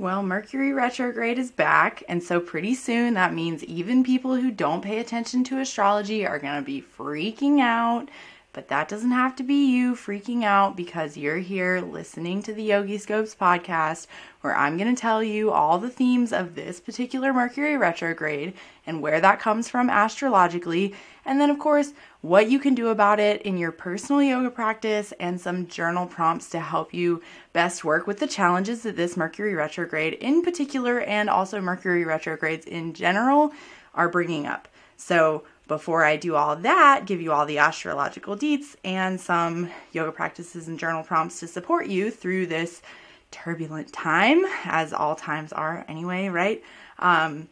Well, Mercury retrograde is back, and so pretty soon that means even people who don't pay attention to astrology are going to be freaking out. But that doesn't have to be you freaking out because you're here listening to the Yogiscopes podcast, where I'm going to tell you all the themes of this particular Mercury retrograde and where that comes from astrologically, and then, of course, what you can do about it in your personal yoga practice and some journal prompts to help you best work with the challenges that this Mercury retrograde in particular and also Mercury retrogrades in general are bringing up. So, before I do all that, give you all the astrological deets and some yoga practices and journal prompts to support you through this turbulent time, as all times are anyway, right? Um,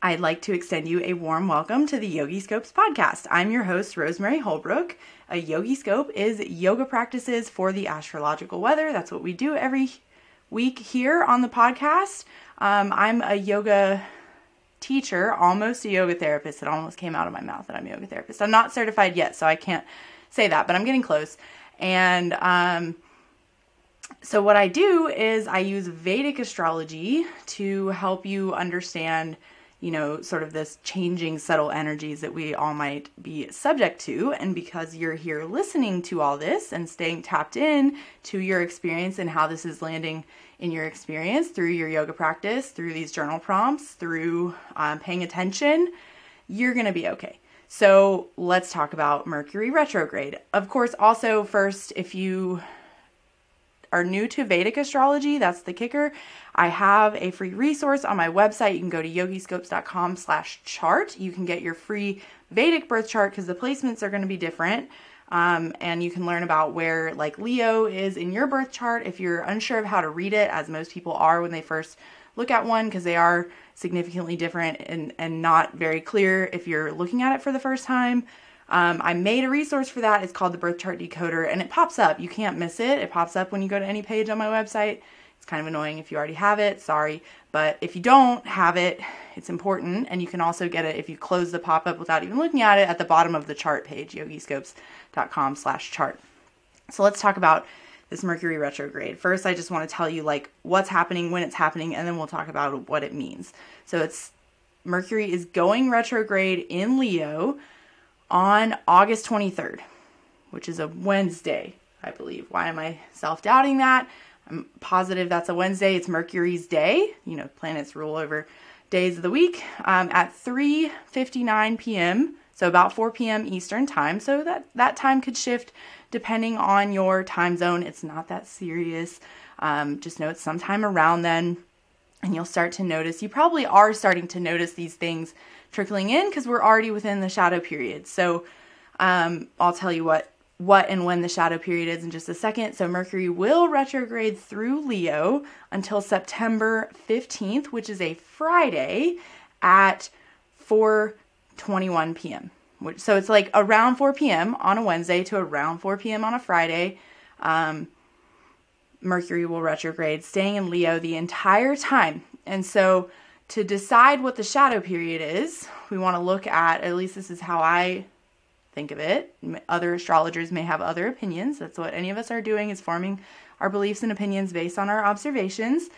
I'd like to extend you a warm welcome to the Yogiscopes podcast. I'm your host, Rosemary Holbrook. A Yogi Scope is yoga practices for the astrological weather. That's what we do every week here on the podcast. Um, I'm a yoga teacher, almost a yoga therapist. It almost came out of my mouth that I'm a yoga therapist. I'm not certified yet, so I can't say that, but I'm getting close. And um, so, what I do is I use Vedic astrology to help you understand, you know, sort of this changing subtle energies that we all might be subject to. And because you're here listening to all this and staying tapped in to your experience and how this is landing in your experience through your yoga practice, through these journal prompts, through um, paying attention, you're going to be okay. So let's talk about Mercury retrograde. Of course, also, first, if you are new to Vedic astrology, that's the kicker. I have a free resource on my website. You can go to yogiscopes.com slash chart. You can get your free Vedic birth chart because the placements are going to be different. Um, and you can learn about where like Leo is in your birth chart if you're unsure of how to read it, as most people are when they first look at one, because they are significantly different and, and not very clear if you're looking at it for the first time. Um, I made a resource for that. It's called the Birth Chart Decoder, and it pops up. You can't miss it. It pops up when you go to any page on my website. It's kind of annoying if you already have it, sorry. But if you don't have it, it's important. And you can also get it if you close the pop up without even looking at it at the bottom of the chart page, yogiscopes.com slash chart. So let's talk about this Mercury retrograde. First, I just want to tell you like what's happening, when it's happening, and then we'll talk about what it means. So it's Mercury is going retrograde in Leo on August 23rd, which is a Wednesday, I believe. Why am I self doubting that? I'm positive that's a Wednesday. It's Mercury's day. You know, planets rule over days of the week um, at 3:59 p.m. So about 4 p.m. Eastern time. So that that time could shift depending on your time zone. It's not that serious. Um, just know it's sometime around then, and you'll start to notice. You probably are starting to notice these things trickling in because we're already within the shadow period. So um, I'll tell you what what and when the shadow period is in just a second. So Mercury will retrograde through Leo until September 15th, which is a Friday at 4:21 p.m. So it's like around 4 p.m. on a Wednesday to around 4 p.m. on a Friday. Um, Mercury will retrograde, staying in Leo the entire time. And so to decide what the shadow period is, we want to look at at least this is how I think of it. Other astrologers may have other opinions. That's what any of us are doing is forming our beliefs and opinions based on our observations.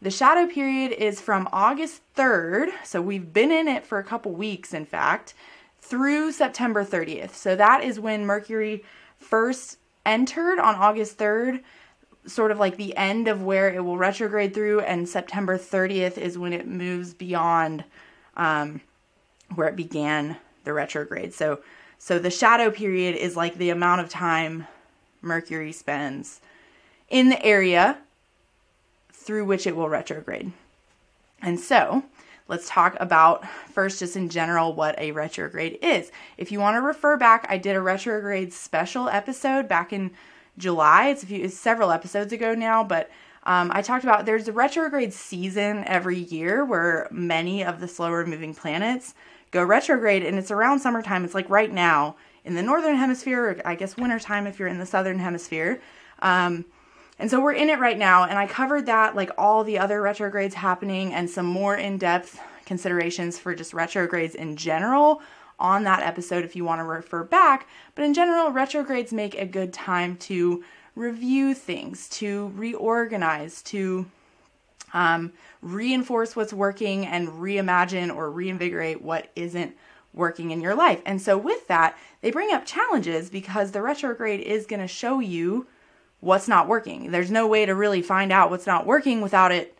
The shadow period is from August 3rd, so we've been in it for a couple weeks in fact, through September 30th. So that is when Mercury first entered on August 3rd, sort of like the end of where it will retrograde through, and September 30th is when it moves beyond um, where it began the retrograde. So so the shadow period is like the amount of time Mercury spends in the area through which it will retrograde. And so, let's talk about first, just in general, what a retrograde is. If you want to refer back, I did a retrograde special episode back in July. It's, a few, it's several episodes ago now, but um, I talked about there's a retrograde season every year where many of the slower moving planets go retrograde and it's around summertime. It's like right now in the northern hemisphere, I guess wintertime if you're in the southern hemisphere. Um, and so we're in it right now, and I covered that, like all the other retrogrades happening, and some more in depth considerations for just retrogrades in general on that episode if you want to refer back. But in general, retrogrades make a good time to review things, to reorganize, to um, reinforce what's working and reimagine or reinvigorate what isn't working in your life. And so, with that, they bring up challenges because the retrograde is going to show you what's not working. There's no way to really find out what's not working without it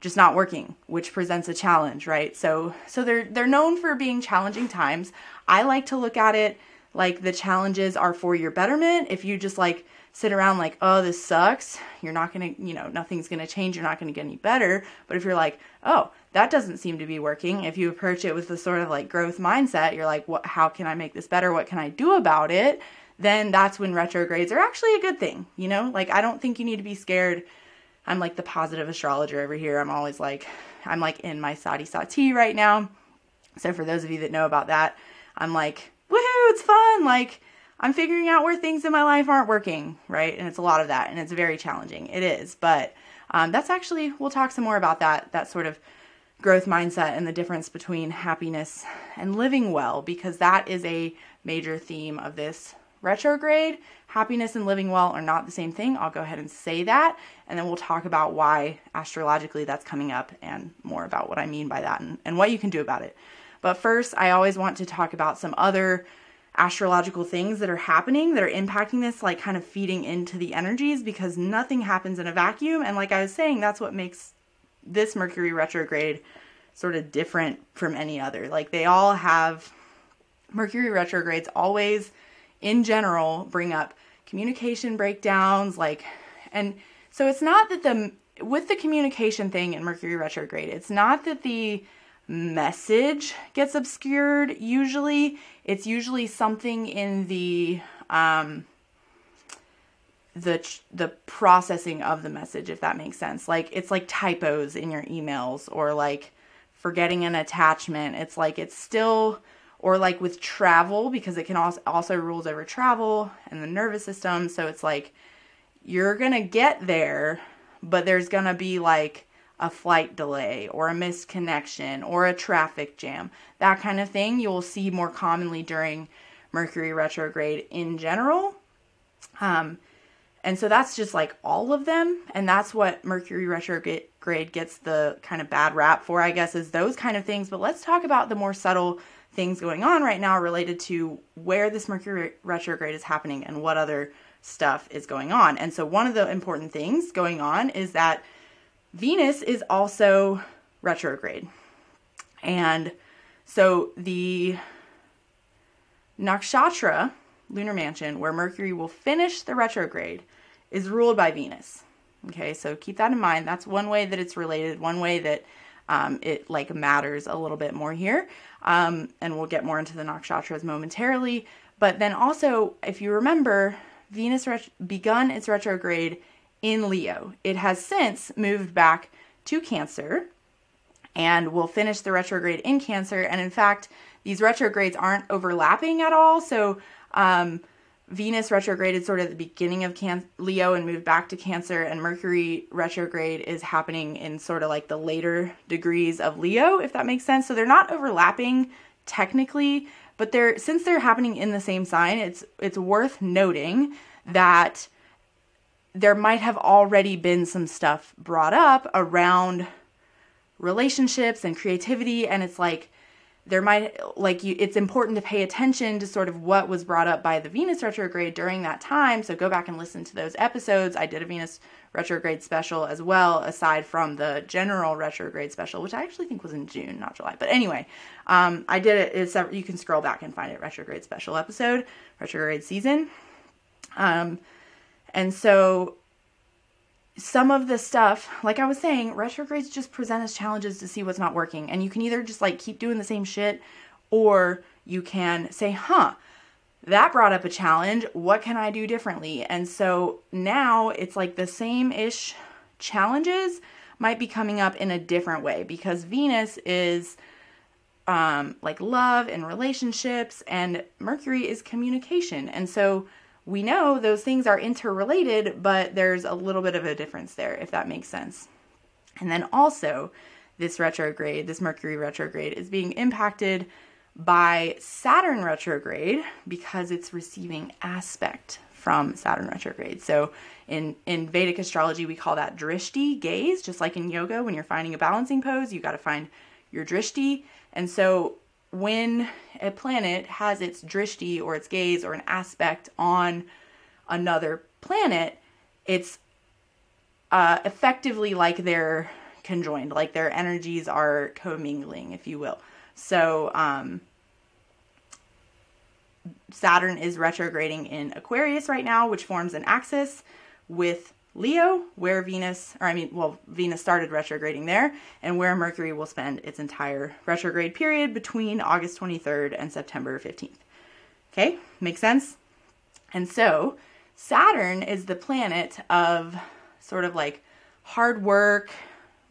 just not working, which presents a challenge, right? So so they're they're known for being challenging times. I like to look at it like the challenges are for your betterment. If you just like sit around like, "Oh, this sucks." You're not to, you know, nothing's to change. You're not to get any better. But if you're like, "Oh, that doesn't seem to be working." If you approach it with the sort of like growth mindset, you're like, "What how can I make this better? What can I do about it?" Then that's when retrogrades are actually a good thing, you know? Like I don't think you need to be scared I'm like the positive astrologer over here. I'm always like, I'm like in my Sade Sati right now. So for those of you that know about that, I'm like, woohoo, it's fun. Like I'm figuring out where things in my life aren't working, right? And it's a lot of that, and it's very challenging. It is, but um, that's actually we'll talk some more about that. That sort of growth mindset and the difference between happiness and living well, because that is a major theme of this retrograde happiness and living well are not the same thing. I'll go ahead and say that, and then we'll talk about why astrologically that's coming up and more about what I mean by that and, and what you can do about it. But first, I always want to talk about some other astrological things that are happening that are impacting this, like kind of feeding into the energies because nothing happens in a vacuum. And like I was saying, that's what makes this Mercury retrograde sort of different from any other. Like they all have Mercury retrogrades always in general bring up communication breakdowns like and so it's not that the with the communication thing in mercury retrograde it's not that the message gets obscured usually. It's usually something in the um the the processing of the message if that makes sense. Like it's like typos in your emails or like forgetting an attachment. It's like it's still or like with travel because it can also also rules over travel and the nervous system. So it's like you're going to get there but there's going to be like a flight delay or a missed connection or a traffic jam that kind of thing you'll see more commonly during mercury retrograde in general um, and so that's just like all of them and that's what mercury retrograde gets the kind of bad rap for i guess is those kind of things but let's talk about the more subtle things going on right now related to where this Mercury retrograde is happening and what other stuff is going on. And so, one of the important things going on is that Venus is also retrograde. And so, the nakshatra, lunar mansion, where Mercury will finish the retrograde, is ruled by Venus. Okay, so keep that in mind. That's one way that it's related, one way that um, it like matters a little bit more here. Um, and we'll get more into the nakshatras momentarily. But then also, if you remember, Venus ret- begun its retrograde in Leo. It has since moved back to Cancer and will finish the retrograde in Cancer. And in fact, these retrogrades aren't overlapping at all. So, um, Venus retrograded sort of the beginning of can- Leo and moved back to Cancer, and Mercury retrograde is happening in sort of like the later degrees of Leo, if that makes sense. So they're not overlapping technically, but they're since they're happening in the same sign, it's it's worth noting that there might have already been some stuff brought up around relationships and creativity, and it's like there might like you it's important to pay attention to sort of what was brought up by the Venus retrograde during that time. So go back and listen to those episodes. I did a Venus retrograde special as well, aside from the general retrograde special, which I actually think was in June, not July. But anyway, um, I did it. It's you can scroll back and find it. Retrograde special episode, retrograde season. Um, and so some of the stuff, like I was saying, retrogrades just present as challenges to see what's not working. And you can either just like keep doing the same shit or you can say, huh, that brought up a challenge. What can I do differently? And so now it's like the same ish challenges might be coming up in a different way because Venus is um, like love and relationships, and Mercury is communication. And so we know those things are interrelated, but there's a little bit of a difference there, if that makes sense. And then also, this retrograde, this Mercury retrograde, is being impacted by Saturn retrograde because it's receiving aspect from Saturn retrograde. So in in Vedic astrology, we call that drishti, gaze, just like in yoga when you're finding a balancing pose, you got to find your drishti. And so when a planet has its drishti or its gaze or an aspect on another planet, it's uh, effectively like they're conjoined, like their energies are commingling, if you will. So, um, Saturn is retrograding in Aquarius right now, which forms an axis with Leo, where Venus, or I mean, well, Venus started retrograding there, and where Mercury will spend its entire retrograde period between August 23rd and September 15th. Okay, makes sense? And so, Saturn is the planet of sort of like hard work,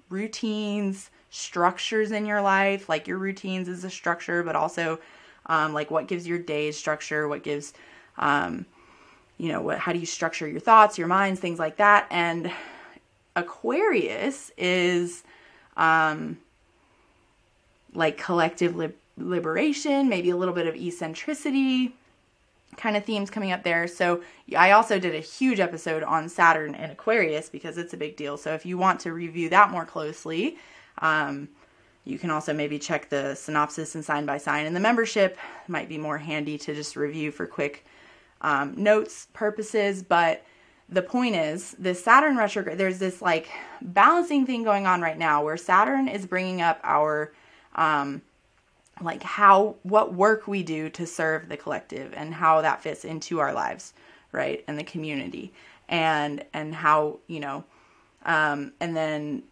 routines, structures in your life. Like your routines is a structure, but also um, like what gives your days structure, what gives, um, you know, what how do you structure your thoughts, your minds, things like that. And Aquarius is um, like collective li- liberation, maybe a little bit of eccentricity kind of themes coming up there. So I also did a huge episode on Saturn and Aquarius because it's a big deal. So if you want to review that more closely, um, you can also maybe check the synopsis and sign by sign in the membership. Might be more handy to just review for quick um, notes purposes. But the point is, this Saturn retrograde, there's this like balancing thing going on right now where Saturn is bringing up our um, like how what work we do to serve the collective and how that fits into our lives right and the community and and how you know um and then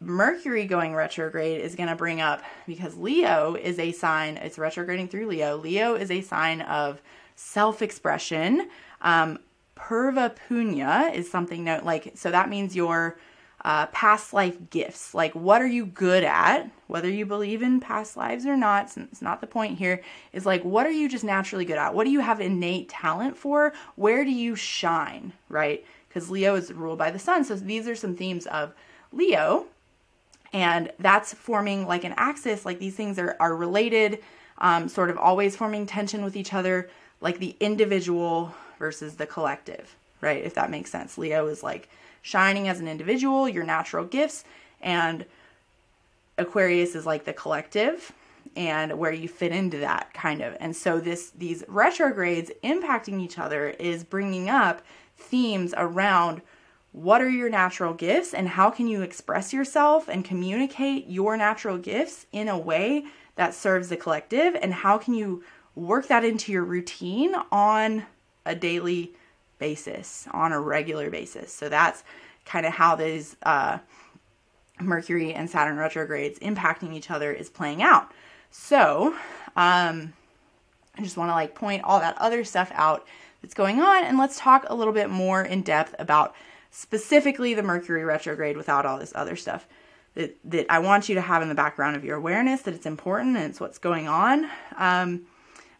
mercury going retrograde is going to bring up because leo is a sign it's retrograding through leo leo is a sign of self-expression um purva punya is something that like so that means your uh, past life gifts. Like, what are you good at? Whether you believe in past lives or not, it's not the point here, is like, what are you just naturally good at? What do you have innate talent for? Where do you shine, right? Because Leo is ruled by the sun. So these are some themes of Leo. And that's forming like an axis, like these things are, are related, um, sort of always forming tension with each other, like the individual versus the collective, right? If that makes sense. Leo is like, shining as an individual, your natural gifts, and Aquarius is like the collective and where you fit into that kind of. And so this these retrogrades impacting each other is bringing up themes around what are your natural gifts and how can you express yourself and communicate your natural gifts in a way that serves the collective and how can you work that into your routine on a daily basis, on a regular basis. So that's kind of how these uh, Mercury and Saturn retrogrades impacting each other is playing out. So, um, I just want to like point all that other stuff out that's going on, and let's talk a little bit more in depth about specifically the Mercury retrograde without all this other stuff that that I want you to have in the background of your awareness that it's important and it's what's going on. Um,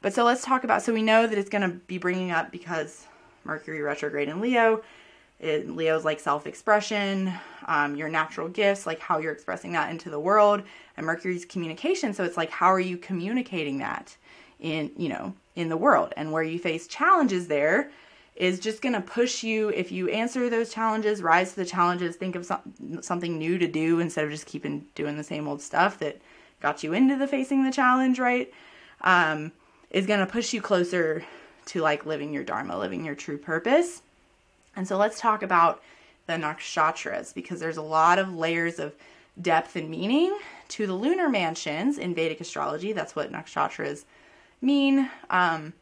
but so let's talk about. So we know that it's going to be bringing up because Mercury retrograde in Leo. It, Leo's like self expression, um, your natural gifts, like how you're expressing that into the world, and Mercury's communication. So it's like, how are you communicating that in, you know, in the world? And where you face challenges there is just going to push you if you answer those challenges, rise to the challenges, think of some, something new to do instead of just keeping doing the same old stuff that got you into the facing the challenge, right? Um, is going to push you closer to like living your dharma, living your true purpose. And so let's talk about the nakshatras because there's a lot of layers of depth and meaning to the lunar mansions in Vedic astrology. That's what nakshatras mean. Um,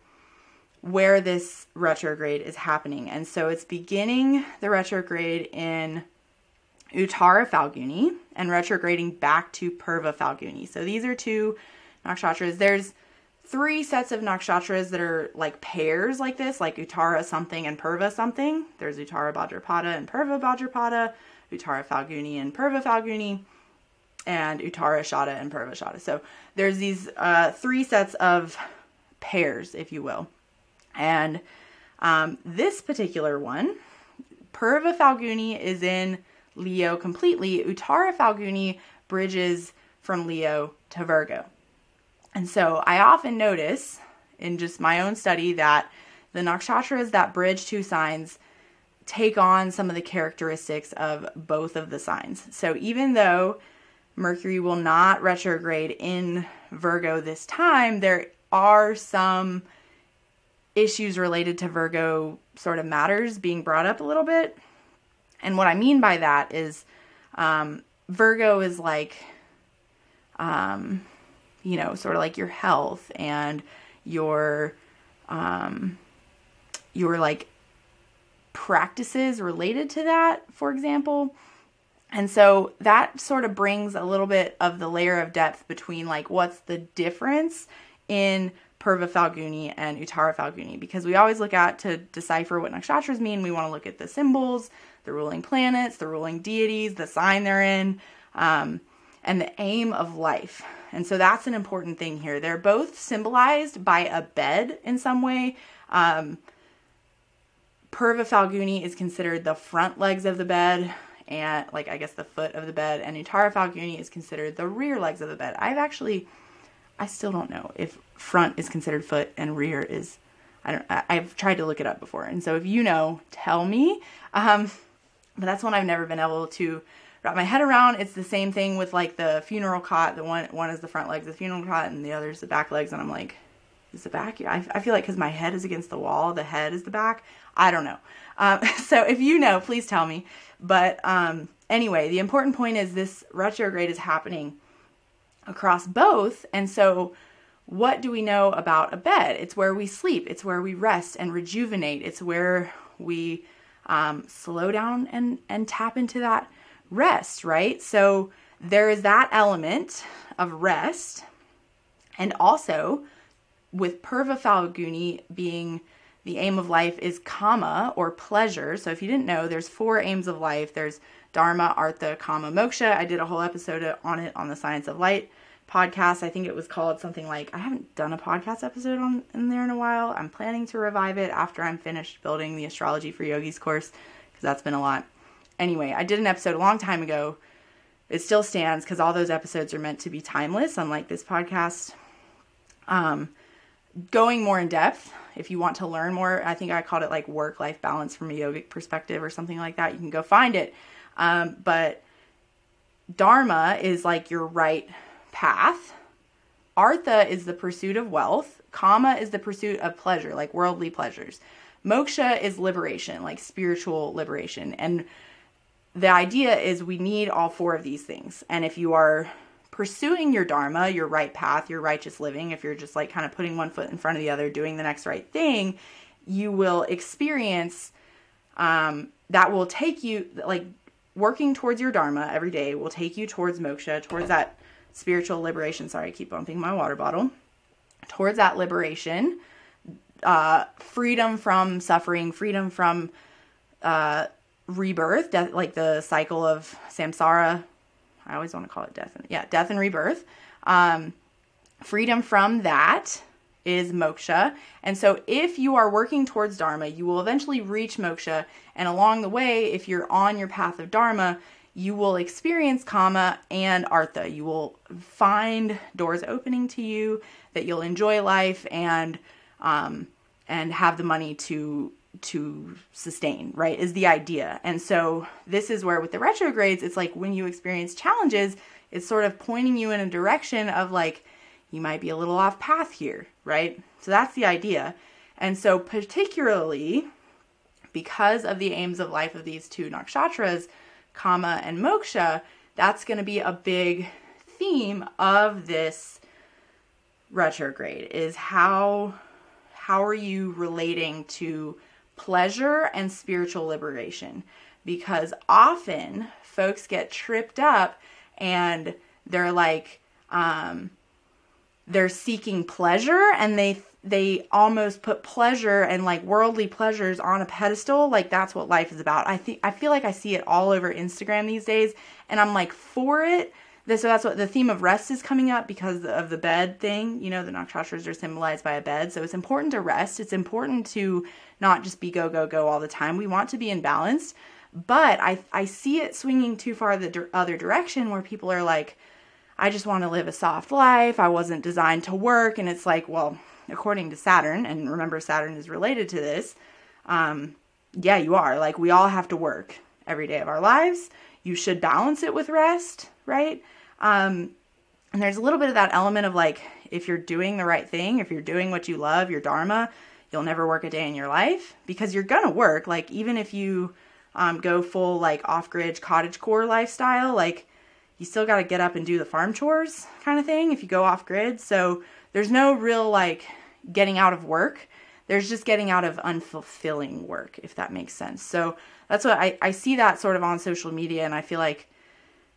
where this retrograde is happening. And so it's beginning the retrograde in Uttara Phalguni and retrograding back to Purva Phalguni. So these are two nakshatras. There's three sets of nakshatras that are like pairs like this, like Uttara something and Purva something. There's Uttara Bhadrapada and Purva Bhadrapada, Uttara Phalguni and Purva Phalguni, and Uttara Shada and Purva Shada. So there's these uh, three sets of pairs, if you will. And um, this particular one, Purva Phalguni is in Leo completely. Uttara Phalguni bridges from Leo to Virgo. And so I often notice in just my own study that the nakshatras that bridge two signs take on some of the characteristics of both of the signs. So even though Mercury will not retrograde in Virgo this time, there are some issues related to Virgo sort of matters being brought up a little bit. And what I mean by that is um, Virgo is like, um, you know, sort of like your health and your, um, your like practices related to that, for example. And so that sort of brings a little bit of the layer of depth between like what's the difference in Purva Falguni and Uttara Falguni because we always look at to decipher what nakshatras mean. We want to look at the symbols, the ruling planets, the ruling deities, the sign they're in, um, and the aim of life. And so that's an important thing here. They're both symbolized by a bed in some way. Um, Purva Falguni is considered the front legs of the bed, and like I guess the foot of the bed, and Uttara Falguni is considered the rear legs of the bed. I've actually, I still don't know if front is considered foot and rear is. I don't. I've tried to look it up before, and so if you know, tell me. Um, but that's one I've never been able to wrap my head around. It's the same thing with like the funeral cot. The one one is the front legs of the funeral cot, and the other is the back legs. And I'm like, is the back? I, I feel like because my head is against the wall, the head is the back. I don't know. Um, so if you know, please tell me. But um, anyway, the important point is this retrograde is happening across both. And so, what do we know about a bed? It's where we sleep, it's where we rest and rejuvenate, it's where we um, slow down and, and tap into that rest, right? So, there is that element of rest. And also, with Purva Falguni being the aim of life is kama or pleasure. So if you didn't know, there's four aims of life. There's dharma, artha, kama, moksha. I did a whole episode on it on the Science of Light podcast. I think it was called something like I haven't done a podcast episode on in there in a while. I'm planning to revive it after I'm finished building the astrology for yogis course because that's been a lot. Anyway, I did an episode a long time ago. It still stands because all those episodes are meant to be timeless, unlike this podcast. Um, going more in depth if you want to learn more i think i called it like work life balance from a yogic perspective or something like that you can go find it. Um, but dharma is like your right path. Artha is the pursuit of wealth. Kama is the pursuit of pleasure like worldly pleasures. Moksha is liberation like spiritual liberation. And the idea is we need all four of these things and if you are pursuing your dharma, your right path, your righteous living, if you're just like kind of putting one foot in front of the other, doing the next right thing, you will experience um, that will take you like working towards your dharma every day will take you towards moksha, towards that spiritual liberation. Sorry, I keep bumping my water bottle. Towards that liberation, uh, freedom from suffering, freedom from uh, rebirth, death, like the cycle of samsara, I always want to call it death. And, yeah, death and rebirth. Um, freedom from that is moksha. And so if you are working towards dharma, you will eventually reach moksha. And along the way, if you're on your path of dharma, you will experience kama and artha. You will find doors opening to you that you'll enjoy life and um, and have the money to to sustain, right? Is the idea. And so this is where with the retrogrades, it's like when you experience challenges, it's sort of pointing you in a direction of like, you might be a little off path here, right? So that's the idea. And so, particularly because of the aims of life of these two nakshatras, kama and moksha, that's going to be a big theme of this retrograde is how how are you relating to pleasure and spiritual liberation. Because often folks get tripped up and they're like um, they're seeking pleasure and they they almost put pleasure and like worldly pleasures on a pedestal. Like that's what life is about. I think i feel like i see it all over instagram these days and i'm like for it so that's what the theme of rest is coming up because of the bed thing. You know, the nakshatras are symbolized by a bed. So it's important to rest. It's important to not just be go, go, go all the time. We want to be in balance. But I, I see it swinging too far the other direction where people are like, I just want to live a soft life. I wasn't designed to work. And it's like, well, according to Saturn, and remember Saturn is related to this, um, yeah, you are. Like we all have to work every day of our lives. You should balance it with rest, right? Um, and there's a little bit of that element of like, if you're doing the right thing, if you're doing what you love, your dharma, you'll never work a day in your life because you're gonna work. Like, even if you um, go full like off grid cottage core lifestyle, like, you still got to get up and do the farm chores kind of thing if you go off grid. So, there's no real like getting out of work. There's just getting out of unfulfilling work, if that makes sense. So, that's what I, I see that sort of on social media, and I feel like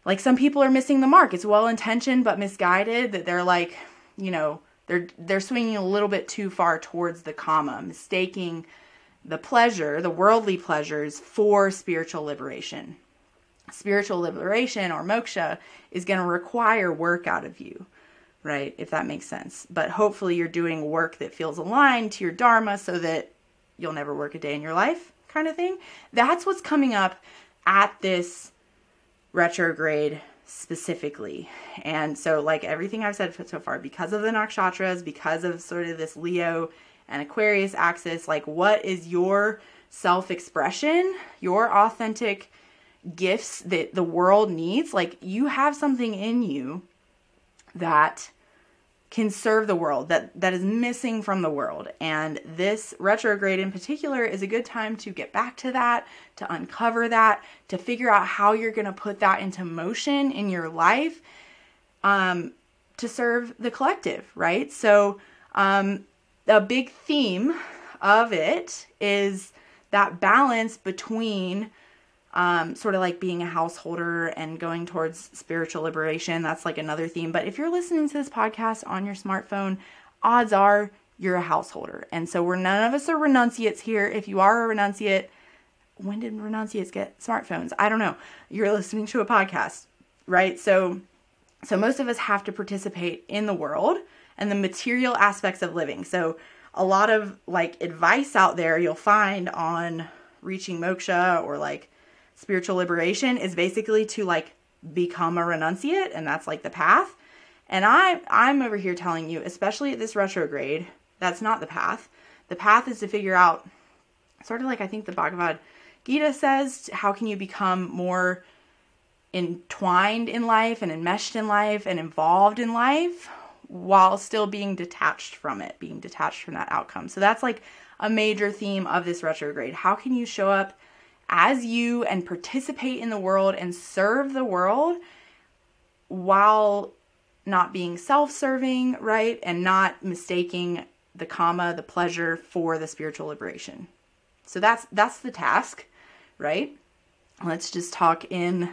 like some people are missing the mark. It's well intentioned but misguided that they're like, you know, they're they're swinging a little bit too far towards the kama, mistaking the pleasure, the worldly pleasures for spiritual liberation. Spiritual liberation or moksha is going to require work out of you, right? If that makes sense. But hopefully you're doing work that feels aligned to your dharma so that you'll never work a day in your life kind of thing. That's what's coming up at this retrograde specifically. And so, like everything I've said so far, because of the nakshatras, because of sort of this Leo and Aquarius axis, like what is your self expression, your authentic gifts that the world needs? Like you have something in you that can serve the world that that is missing from the world. And this retrograde in particular is a good time to get back to that to uncover that to figure out how you're going to put that into motion in your life um, to serve the collective right? So um, a big theme of it is that balance between um, sort of like being a householder and going towards spiritual liberation. That's like another theme. But if you're listening to this podcast on your smartphone, odds are you're a householder. And so we're none of us are renunciates here. If you are a renunciate, when did renunciates get smartphones? I don't know. You're listening to a podcast, right? So so most of us have to participate in the world and the material aspects of living. So a lot of like advice out there you'll find on reaching moksha or like spiritual liberation is basically to like become a renunciate and that's like the path. And I I'm over here telling you, especially at this retrograde, that's not the path. The path is to figure out sort of like I think the Bhagavad Gita says, how can you become more entwined in life and enmeshed in life and involved in life while still being detached from it, being detached from that outcome. So that's like a major theme of this retrograde. How can you show up as you and participate in the world and serve the world while not being self serving, right? And not mistaking the kama, the pleasure for the spiritual liberation. So that's that's the task, right? Let's just talk in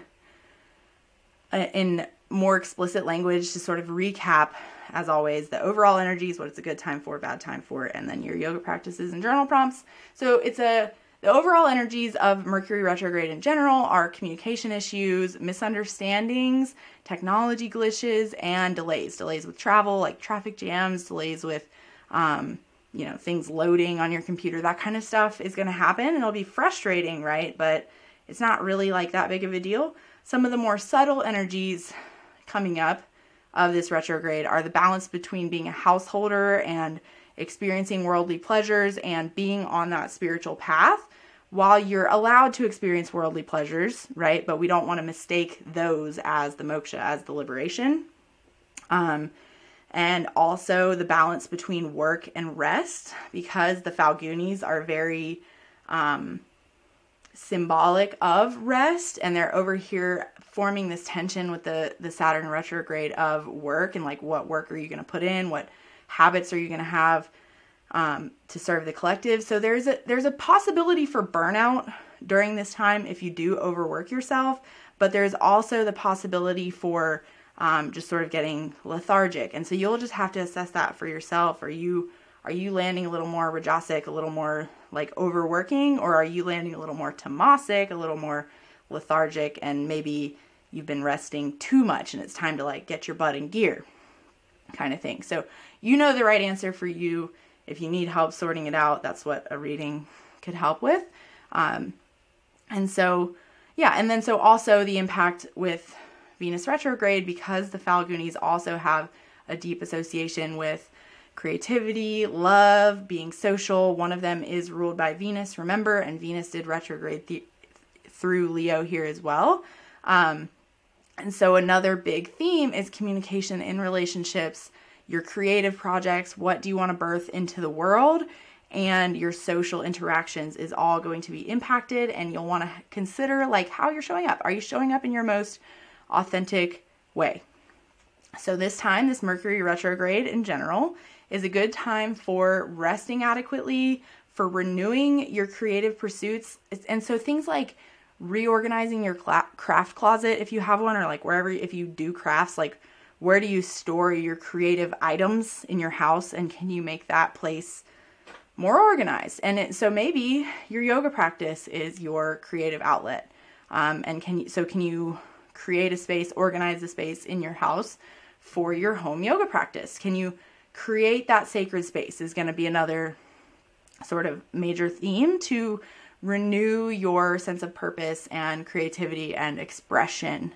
uh, in more explicit language to sort of recap as always the overall energies what it's a good time for bad time for and then your yoga practices and journal prompts so it's a the overall energies of Mercury retrograde in general are communication issues, misunderstandings, technology glitches, and delays. Delays with travel, like traffic jams, delays with, um, you know, things loading on your computer, that kind of stuff is going to happen. And it'll be frustrating, right? But it's not really like that big of a deal. Some of the more subtle energies coming up of this retrograde are the balance between being a householder and experiencing worldly pleasures and being on that spiritual path while you're allowed to experience worldly pleasures, right? But we don't want to mistake those as the moksha, as the liberation. Um, and also the balance between work and rest, because the Falgunis are very um, symbolic of rest, and they're over here forming this tension with the the Saturn retrograde of work and like what work are you going to put in, what habits are you going to have um, to serve the collective. So there's a there's a possibility for burnout during this time if you do overwork yourself, but there's also the possibility for um, just sort of getting lethargic. And so you'll just have to assess that for yourself. Are you are you landing a little more rajasic, a little more like overworking, or are you landing a little more tamasic, a little more lethargic, and maybe you've been resting too much and it's time to like get your butt in gear kind of thing. So you know the right answer for you if you need help sorting it out, that's what a reading could help with. Um, and so, yeah, and then so also the impact with Venus retrograde because the Falgunis also have a deep association with creativity, love, being social. One of them is ruled by Venus, remember, and Venus did retrograde th- through Leo here as well. Um, and so, another big theme is communication in relationships, your creative projects, what do you want to birth into the world, and your social interactions is all going to be impacted. And you'll want to consider like how you're showing up. Are you showing up in your most authentic way? So, this time, this Mercury retrograde in general is a good time for resting adequately, for renewing your creative pursuits. And so, things like reorganizing your craft closet if you have one, or like wherever, if you do crafts, like where do you store your creative items in your house, and can you make that place more organized? And it, so, maybe your yoga practice is your creative outlet. Um, and can you, so can you create a space, organize a space in your house for your home yoga practice? Can you create that sacred space? Is going to be another sort of major theme to renew your sense of purpose and creativity and expression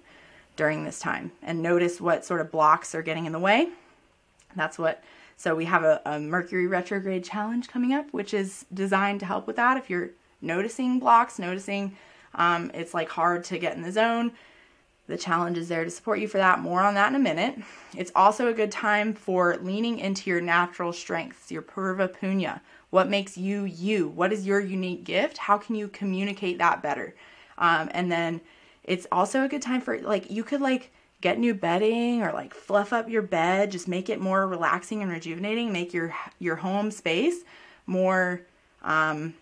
during this time and notice what sort of blocks are getting in the way. That's what, so we have a, a, Mercury retrograde challenge coming up, which is designed to help with that. If you're noticing blocks, noticing um, it's like hard to get in the zone, the challenge is there to support you for that. More on that in a minute. It's also a good time for leaning into your natural strengths, your purva punya. What makes you you? What is your unique gift? How can you communicate that better? Um, and then it's also a good time for like you could like get new bedding or like fluff up your bed, just make it more relaxing and rejuvenating, make your your home space more um,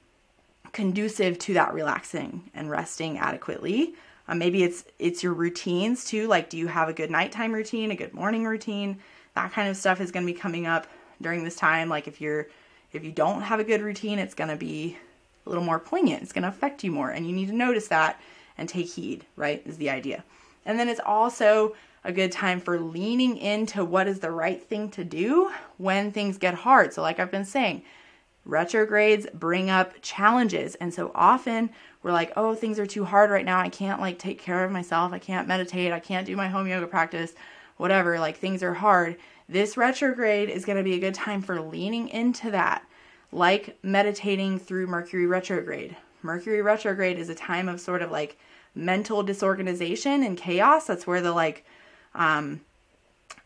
conducive to that relaxing and resting adequately. Um, maybe it's it's your routines too. Like, do you have a good nighttime routine, a good morning routine? That kind of stuff is going to be coming up during this time. Like, if you're if you don't have a good routine, it's going to be a little more poignant. It's going to affect you more, and you need to notice that and take heed. Right, is the idea. And then it's also a good time for leaning into what is the right thing to do when things get hard. So, like I've been saying, retrogrades bring up challenges, and so often we're like, oh, things are too hard right now. I can't like take care of myself. I can't meditate. I can't do my home yoga practice, whatever. Like things are hard. This retrograde is going to be a good time for leaning into that, like meditating through Mercury retrograde. Mercury retrograde is a time of sort of like mental disorganization and chaos. That's where the like, um,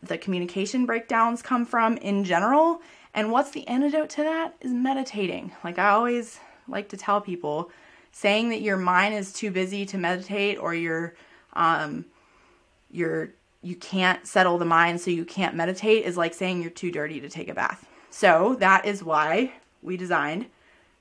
the communication breakdowns come from in general. And what's the antidote to that is meditating. Like I always like to tell people, saying that your mind is too busy to meditate or you're um you're you can't settle the mind so you can't meditate is like saying you're too dirty to take a bath. So that is why we designed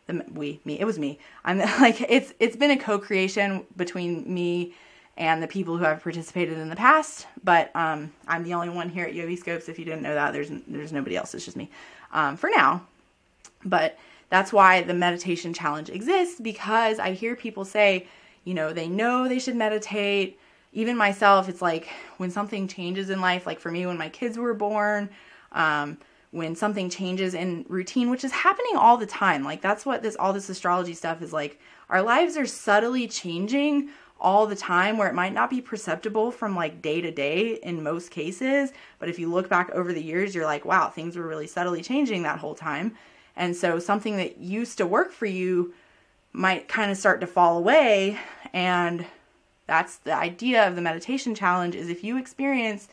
the we me it was me. I'm like it's it's been a co-creation between me and the people who have participated in the past, but um, I'm the only one here at Yogiscopes. If you didn't know that, there's there's nobody else. It's just me um, for now. But that's why the meditation challenge exists because I hear people say, you know, they know they should meditate. Even myself, it's like when something changes in life, like for me, when my kids were born, um, when something changes in routine, which is happening all the time. Like that's what this all this astrology stuff is like. Our lives are subtly changing all the time where it might not be perceptible from like day to day in most cases, but if you look back over the years, you're like, wow, things were really subtly changing that whole time. And so something that used to work for you might kind of start to fall away and that's the idea of the meditation challenge is if you experience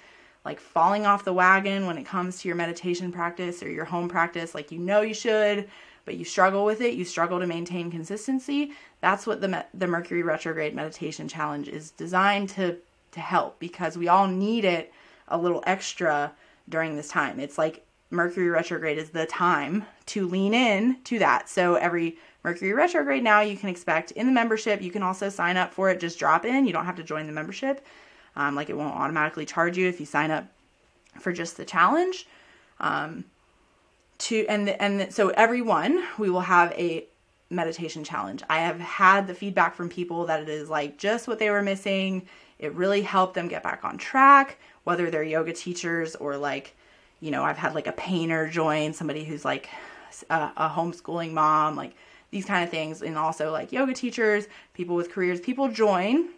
like falling off the wagon when it comes to your meditation practice or your home practice like you know you should but you struggle with it you struggle to maintain consistency that's what the the mercury retrograde meditation challenge is designed to to help because we all need it a little extra during this time it's like Mercury retrograde is the time to lean in to that. So every Mercury retrograde now you can expect in the membership. You can also sign up for it. Just drop in. You don't have to join the membership. Um, like it won't automatically charge you if you sign up for just the challenge. Um, to and and so everyone we will have a meditation challenge. I have had the feedback from people that it is like just what they were missing. It really helped them get back on track, whether they're yoga teachers or like you know, I've had like a painter join, somebody who's like a, a homeschooling mom, like these kind of things. And also like yoga teachers, people with careers, people join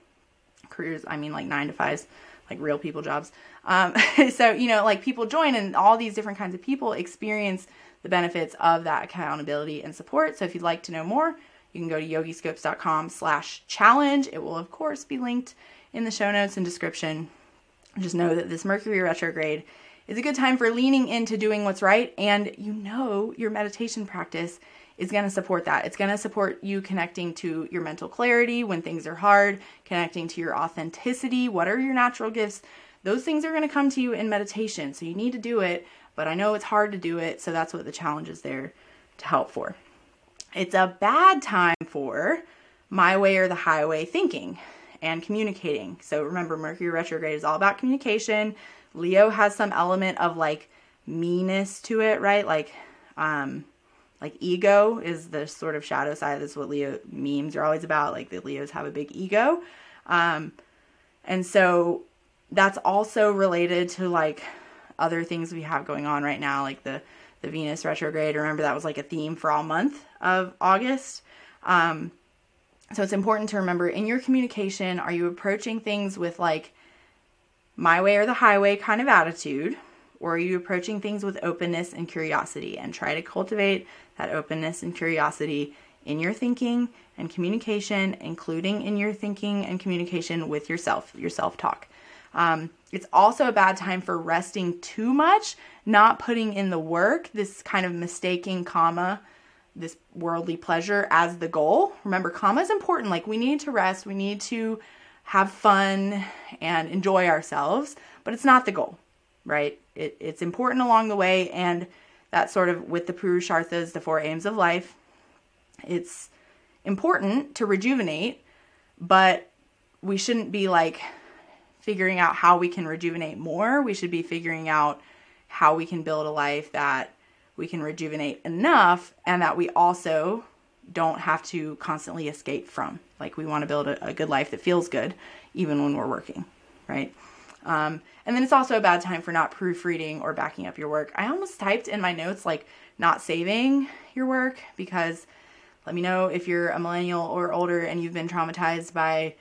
careers. I mean like nine to fives, like real people jobs. Um, so, you know, like people join and all these different kinds of people experience the benefits of that accountability and support. So if you'd like to know more, you can go to yogiscopes.com slash challenge. It will, of course, be linked in the show notes and description. Just know that this Mercury retrograde is a good time for leaning into doing what's right. And you know your meditation practice is going to support that. It's going to support you connecting to your mental clarity when things are hard, connecting to your authenticity. What are your natural gifts? Those things are going to come to you in meditation. So you need to do it, but I know it's hard to do it. So that's what the challenge is there to help for. It's a bad time for my way or the highway thinking and communicating. So remember, Mercury retrograde is all about communication. Leo has some element of like meanness to it, right? Like, um, like ego is the sort of shadow side. That's what Leo memes are always about. Like the Leos have a big ego. Um, and so that's also related to like other things we have going on right now, like the the Venus retrograde. Remember that was like a theme for all month of August. Um, so it's important to remember in your communication, are you approaching things with like my way or the highway kind of attitude? Or are you approaching things with openness and curiosity and try to cultivate that openness and curiosity in your thinking and communication, including in your thinking and communication with yourself, your self talk. Um, it's also a bad time for resting too much, not putting in the work, this kind of mistaking kama, this worldly pleasure as the goal. Remember, kama is important. Like, we need to rest, we need to have fun and enjoy ourselves, but it's not the goal, right? It, it's important along the way, and that sort of with the Purusharthas, the four aims of life, it's important to rejuvenate, but we shouldn't be like figuring out how we can rejuvenate more. We should be figuring out how we can build a life that we can rejuvenate enough and that we also don't have to constantly escape from. Like we want to build a, a good life that feels good even when we're working, right? Um, and then it's also a bad time for not proofreading or backing up your work. I almost typed in my notes like not saving your work because let me know if you're a millennial or older and you've been traumatized by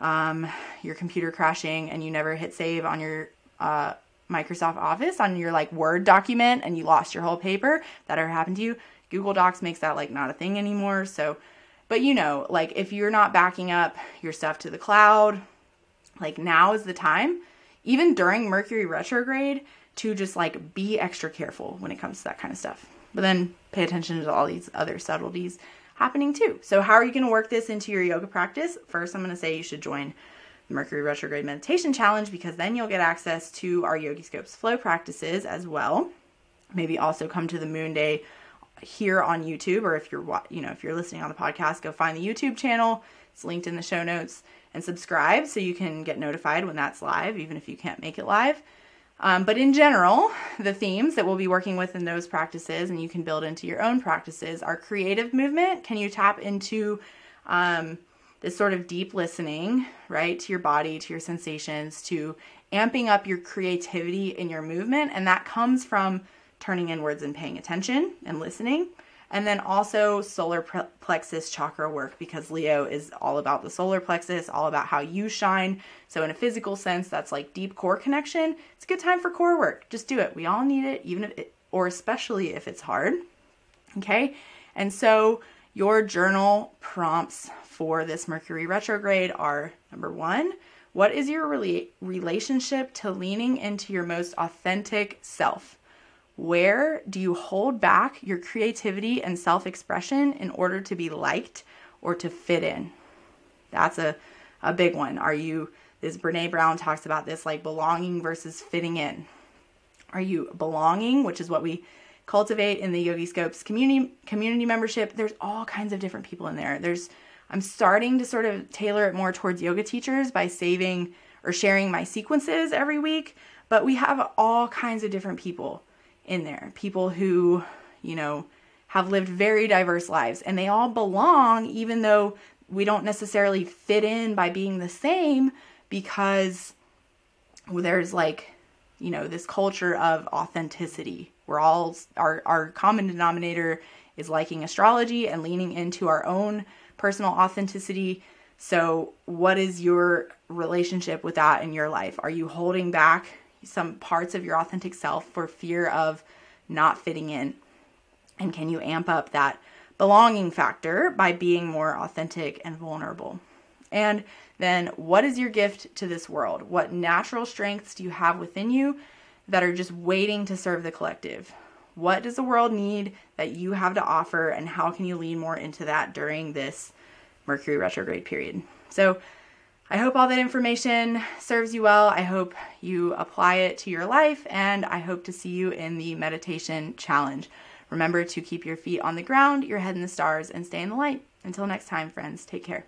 um, your computer crashing and you never hit save on your uh, Microsoft Office on your like Word document and you lost your whole paper. That ever happened to you? Google Docs makes that like not a thing anymore. So, but you know, like if you're not backing up your stuff to the cloud, like now is the time, even during Mercury retrograde, to just like be extra careful when it comes to that kind of stuff. But then pay attention to all these other subtleties happening too. So, how are you going to work this into your yoga practice? First, I'm going to say you should join the Mercury Retrograde Meditation Challenge because then you'll get access to our Yogiscopes flow practices as well. Maybe also come to the Moon Day here on YouTube, or if you're you know if you're listening on the podcast, go find the YouTube channel. It's linked in the show notes and subscribe so you can get notified when that's live, even if you can't make it live. Um, but in general, the themes that we'll be working with in those practices and you can build into your own practices are creative movement. Can you tap into um, this sort of deep listening, right, to your body, to your sensations, to amping up your creativity in your movement? And that comes from turning inwards and paying attention and listening. And then also solar plexus chakra work because Leo is all about the solar plexus, all about how you shine. So, in a physical sense, that's like deep core connection. It's a good time for core work. Just do it. We all need it, even if it, or especially if it's hard. Okay. And so, your journal prompts for this Mercury retrograde are number one, what is your relationship to leaning into your most authentic self? Where do you hold back your creativity and self expression in order to be liked or to fit in? That's a, a big one. Are you, this Brene Brown talks about this like belonging versus fitting in. Are you belonging, which is what we cultivate in the Yogiscopes community community membership? There's all kinds of different people in there. There's I'm starting to sort of tailor it more towards yoga teachers by saving or sharing my sequences every week, but we have all kinds of different people in there. People who, you know, have lived very diverse lives and they all belong, even though we don't necessarily fit in by being the same because there's like, you know, this culture of authenticity. We're all, our, our common denominator is liking astrology and leaning into our own personal authenticity. So, what is your relationship with that in your life? Are you holding back some parts of your authentic self for fear of not fitting in? And can you amp up that belonging factor by being more authentic and vulnerable? And then, what is your gift to this world? What natural strengths do you have within you that are just waiting to serve the collective? What does the world need that you have to offer, and how can you lean more into that during this Mercury retrograde period? So, I hope all that information serves you well. I hope you apply it to your life, and I hope to see you in the meditation challenge. Remember to keep your feet on the ground, your head in the stars, and stay in the light. Until next time, friends, take care.